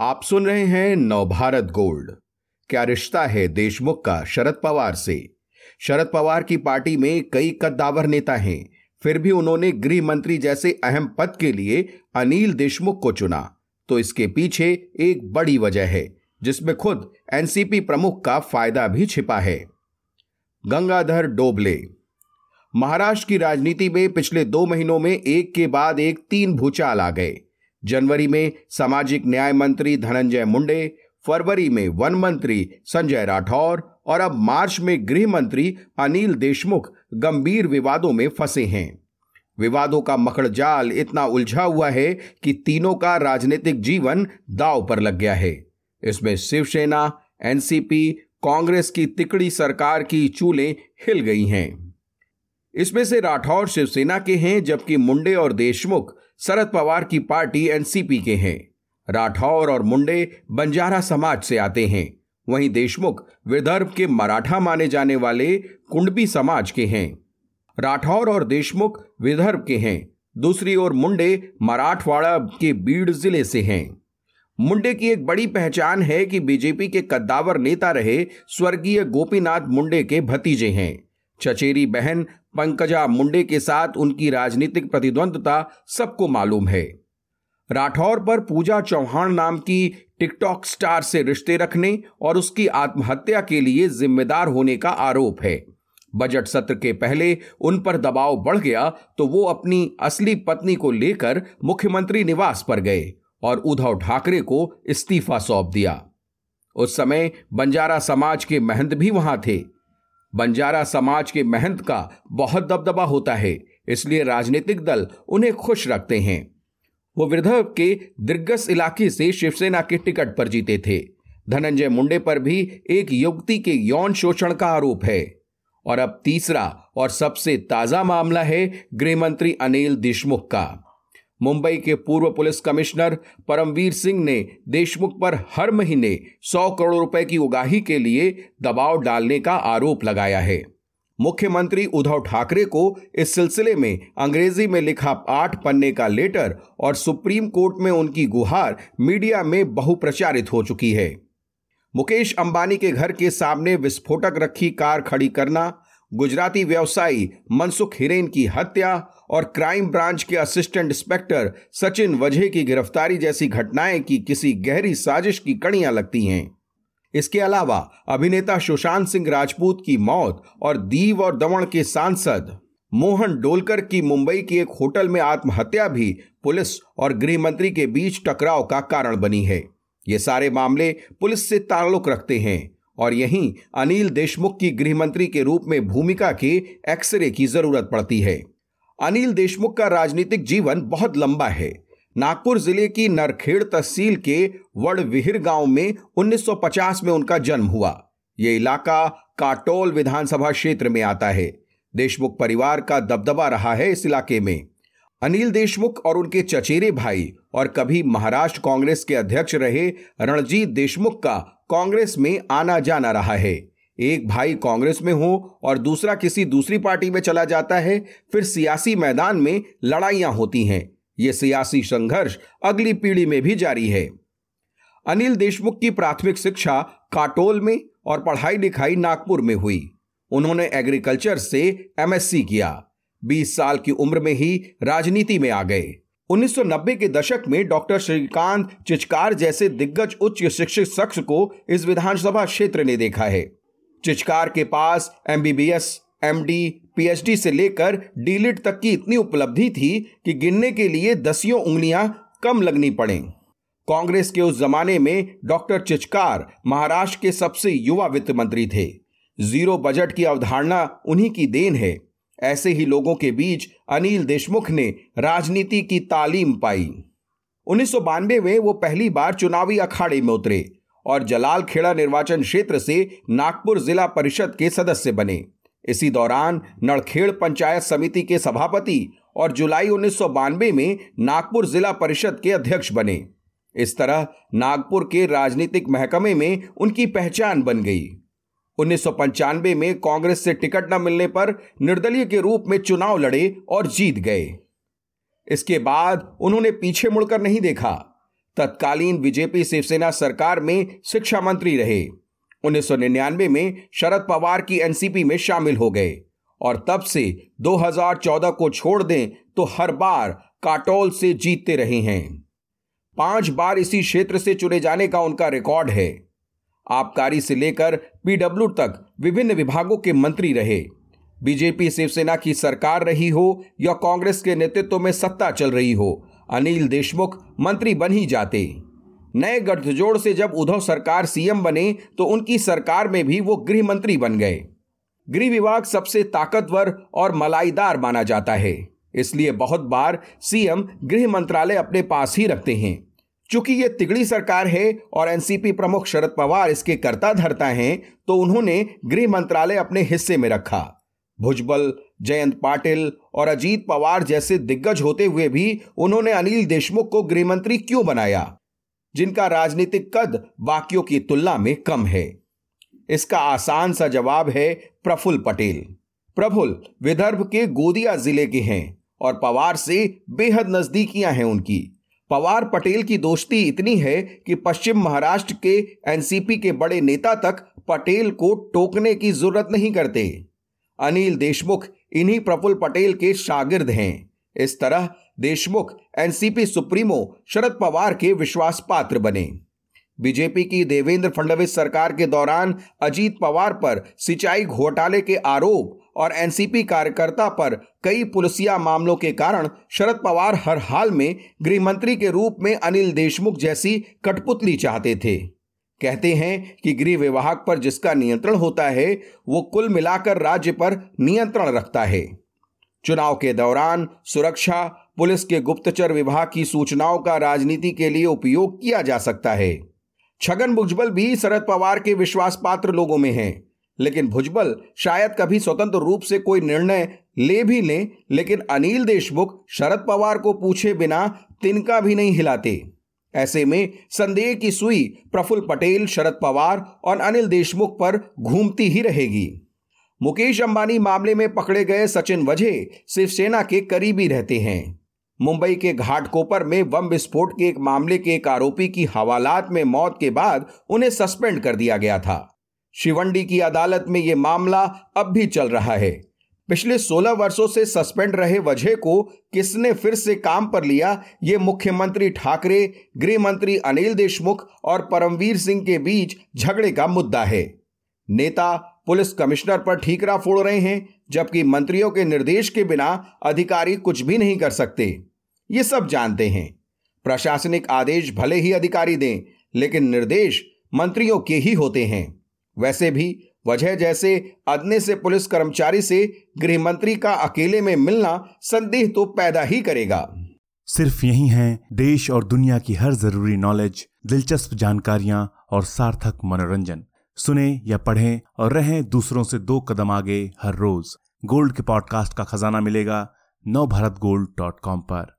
आप सुन रहे हैं नवभारत गोल्ड। क्या रिश्ता है देशमुख का शरद पवार से? शरद पवार की पार्टी में कई कद्दावर नेता हैं। फिर भी उन्होंने गृह मंत्री जैसे अहम पद के लिए अनिल देशमुख को चुना। तो इसके पीछे एक बड़ी वजह है, जिसमें खुद एनसीपी प्रमुख का फ़ायदा भी छिपा है। गंगाधर डोबले। महाराष्ट्र की राजनीति में पिछले दो महीनों में एक के बाद एक तीन भूचाल आ गए। जनवरी में सामाजिक न्याय मंत्री धनंजय मुंडे, फरवरी में वन मंत्री संजय राठौर और अब मार्च में गृह मंत्री अनिल देशमुख गंभीर विवादों में फंसे हैं। विवादों का मकड़जाल इतना उलझा हुआ है कि तीनों का राजनीतिक जीवन दाव पर लग गया है। इसमें शिवसेना, एनसीपी, कांग्रेस की तिकड़ी सरकार की चूलें हिल गई हैं। इसमें से राठौर शिवसेना के हैं, जबकि मुंडे और देशमुख शरद पवार की पार्टी एनसीपी के हैं। राठौर और मुंडे बंजारा समाज से आते हैं। वहीं देशमुख विदर्भ के मराठा माने जाने वाले कुंडबी समाज के हैं। राठौर और देशमुख विदर्भ के हैं। दूसरी ओर मुंडे मराठवाड़ा के बीड़ ज़िले से हैं। मुंडे की एक बड़ी पहचान है कि बीजेपी के कद्दावर नेता रहे स्वर्गीय गोपीनाथ मुंडे के भतीजे हैं। चचेरी बहन पंकजा मुंडे के साथ उनकी राजनीतिक प्रतिद्वंदता सबको मालूम है। राठौर पर पूजा चौहान नाम की टिकटॉक स्टार से रिश्ते रखने और उसकी आत्महत्या के लिए जिम्मेदार होने का आरोप है। बजट सत्र के पहले उन पर दबाव बढ़ गया तो वो अपनी असली पत्नी को लेकर मुख्यमंत्री निवास पर गए और उद्धव ठाकरे को इस्तीफा सौंप दिया। उस समय बंजारा समाज के महंत भी वहाँ थे। बंजारा समाज के महंत का बहुत दबदबा होता है, इसलिए राजनीतिक दल उन्हें खुश रखते हैं। वो विदर्भ के दिग्गस इलाके से शिवसेना के टिकट पर जीते थे। धनंजय मुंडे पर भी एक युवती के यौन शोषण का आरोप है। और अब तीसरा और सबसे ताज़ा मामला है गृह मंत्री अनिल देशमुख का। मुंबई के पूर्व पुलिस कमिश्नर परमवीर सिंह ने देशमुख पर हर महीने 100 करोड़ रुपए की उगाही के लिए दबाव डालने का आरोप लगाया है। मुख्यमंत्री उद्धव ठाकरे को इस सिलसिले में अंग्रेज़ी में लिखा आठ पन्ने का लेटर और सुप्रीम कोर्ट में उनकी गुहार मीडिया में बहुप्रचारित हो चुकी है। मुकेश अंबानी के घर के सामने विस्फोटक रखी कार खड़ी करना गुजराती व्यवसायी मनसुख हिरेन की हत्या और क्राइम ब्रांच के असिस्टेंट इंस्पेक्टर सचिन वजह की गिरफ्तारी जैसी घटनाएँ की किसी गहरी साजिश की कड़ियाँ लगती हैं। इसके अलावा अभिनेता सुशांत सिंह राजपूत की मौत और दीव और दमण के सांसद मोहन डोलकर की मुंबई के एक होटल में आत्महत्या भी पुलिस और गृह मंत्री के बीच टकराव का कारण बनी है। ये सारे मामले पुलिस से ताल्लुक रखते हैं। और यहीं अनिल देशमुख की गृह मंत्री के रूप में भूमिका के एक्सरे की ज़रूरत पड़ती है। अनिल देशमुख का राजनीतिक जीवन बहुत लंबा है। नागपुर ज़िले की नरखेड़ तहसील के वड़विहिर गाँव में 1950 में उनका जन्म हुआ। यह इलाका काटोल विधानसभा क्षेत्र में आता है। देशमुख परिवार का दबदबा रहा है इस इलाके में। अनिल देशमुख और उनके चचेरे भाई और कभी महाराष्ट्र कांग्रेस के अध्यक्ष रहे रणजीत देशमुख का कांग्रेस में आना जाना रहा है। एक भाई कांग्रेस में हो और दूसरा किसी दूसरी पार्टी में चला जाता है, फिर सियासी मैदान में लड़ाइयाँ होती हैं। ये सियासी संघर्ष अगली पीढ़ी में भी जारी है। अनिल देशमुख की प्राथमिक शिक्षा काटोल में और पढ़ाई लिखाई नागपुर में हुई। उन्होंने एग्रीकल्चर से एमएससी किया। 20 साल की उम्र में ही राजनीति में आ गए। 1990 के दशक में डॉक्टर श्रीकांत चिचकार जैसे दिग्गज उच्च शिक्षित शख्स को इस विधानसभा क्षेत्र ने देखा है। चिचकार के पास एमबीबीएस एमडी पीएचडी से लेकर डीलिट तक की इतनी उपलब्धि थी कि गिनने के लिए दसियों उंगलियाँ कम लगनी पड़े। कांग्रेस के उस जमाने में डॉक्टर चिचकार महाराष्ट्र के सबसे युवा वित्त मंत्री थे। ज़ीरो बजट की अवधारणा उन्हीं की देन है। ऐसे ही लोगों के बीच अनिल देशमुख ने राजनीति की तालीम पाई। उन्नीस सौ बानवे में वो पहली बार चुनावी अखाड़े में उतरे और जलाल खेड़ा निर्वाचन क्षेत्र से नागपुर जिला परिषद के सदस्य बने। इसी दौरान नड़खेड़ पंचायत समिति के सभापति और जुलाई उन्नीस सौ बानवे में नागपुर जिला परिषद के अध्यक्ष बने। इस तरह नागपुर के राजनीतिक महकमे में उनकी पहचान बन गई। उन्नीस सौ पंचानवे में कांग्रेस से टिकट न मिलने पर निर्दलीय के रूप में चुनाव लड़े और जीत गए। इसके बाद उन्होंने पीछे मुड़कर नहीं देखा। तत्कालीन बीजेपी शिवसेना सरकार में शिक्षा मंत्री रहे। 1999 में शरद पवार की एनसीपी में शामिल हो गए। और तब से 2014 को छोड़ दें तो हर बार काटोल से जीतते रहे हैं। पाँच बार इसी क्षेत्र से चुने जाने का उनका रिकॉर्ड है। आबकारी से लेकर पीडब्ल्यू तक विभिन्न विभागों के मंत्री रहे। बीजेपी शिवसेना की सरकार रही हो या कांग्रेस के नेतृत्व में सत्ता चल रही हो, अनिल देशमुख मंत्री बन ही जाते। नए गठजोड़ से जब उद्धव सरकार सीएम बने तो उनकी सरकार में भी वो गृह मंत्री बन गए। गृह विभाग सबसे ताकतवर और मलाईदार माना जाता है, इसलिए बहुत बार सीएम गृह मंत्रालय अपने पास ही रखते हैं। चूँकि ये तिगड़ी सरकार है और एनसीपी प्रमुख शरद पवार इसके कर्ता धरता हैं तो उन्होंने गृह मंत्रालय अपने हिस्से में रखा। भुजबल, जयंत पाटिल और अजीत पवार जैसे दिग्गज होते हुए भी उन्होंने अनिल देशमुख को गृहमंत्री क्यों बनाया? जिनका राजनीतिक कद बाकियों की तुलना में कम है। इसका आसान सा जवाब है प्रफुल्ल पटेल। प्रफुल्ल विदर्भ के गोदिया ज़िले के हैं और पवार से बेहद नजदीकियाँ हैं उनकी। पवार पटेल की दोस्ती इतनी है कि पश्चिम महाराष्ट्र के एनसीपी के बड़े नेता तक पटेल को टोकने की ज़रूरत नहीं करते। अनिल देशमुख इन्हीं प्रफुल्ल पटेल के शागिर्द हैं। इस तरह देशमुख, एनसीपी सुप्रीमो, शरद पवार के विश्वास पात्र बने। बीजेपी की देवेंद्र फडणवीस सरकार के दौरान अजीत पवार पर सिंचाई घोटाले के आरोप और एनसीपी कार्यकर्ता पर कई पुलिसिया मामलों के कारण शरद पवार हर हाल में गृह मंत्री के रूप में अनिल देशमुख जैसी कठपुतली चाहते थे। कहते हैं कि गृह विभाग पर जिसका नियंत्रण होता है, वो कुल मिलाकर राज्य पर नियंत्रण रखता है। चुनाव के दौरान सुरक्षा, पुलिस के गुप्तचर विभाग की सूचनाओं का राजनीति के लिए उपयोग किया जा सकता है। छगन भुजबल भी शरद पवार के विश्वास पात्र लोगों में हैं। लेकिन भुजबल शायद कभी स्वतंत्र रूप से कोई निर्णय ले भी लें, लेकिन अनिल देशमुख शरद पवार को पूछे बिना तिनका भी नहीं हिलाते। ऐसे में संदेह की सुई प्रफुल्ल पटेल, शरद पवार और अनिल देशमुख पर घूमती ही रहेगी। मुकेश अंबानी मामले में पकड़े गए सचिन वजह शिवसेना के करीबी रहते हैं। मुंबई के घाटकोपर में बम विस्फोट के एक मामले के एक आरोपी की हवालात में मौत के बाद उन्हें सस्पेंड कर दिया गया था। शिवंडी की अदालत में यह मामला अब भी चल रहा है। पिछले 16 वर्षों से सस्पेंड रहे वजह को किसने फिर से काम पर लिया, ये मुख्यमंत्री ठाकरे गृह मंत्री अनिल देशमुख और परमवीर सिंह के बीच झगड़े का मुद्दा है। नेता, पुलिस कमिश्नर पर ठीकरा फोड़ रहे हैं, जबकि मंत्रियों के निर्देश के बिना अधिकारी कुछ भी नहीं कर सकते। ये सब जानते हैं। प्रशासनिक आदेश भले ही अधिकारी दें, लेकिन निर्देश मंत्रियों के ही होते हैं। वैसे भी, वजह जैसे अदने से पुलिस कर्मचारी से गृह मंत्री का अकेले में मिलना संदेह तो पैदा ही करेगा। सिर्फ़ यही है, देश और दुनिया की हर ज़रूरी नॉलेज दिलचस्प जानकारियाँ और सार्थक मनोरंजन। सुने या पढ़ें और रहें दूसरों से दो कदम आगे हर रोज। गोल्ड के पॉडकास्ट का खजाना मिलेगा नव भारत गोल्ड डॉट कॉम पर।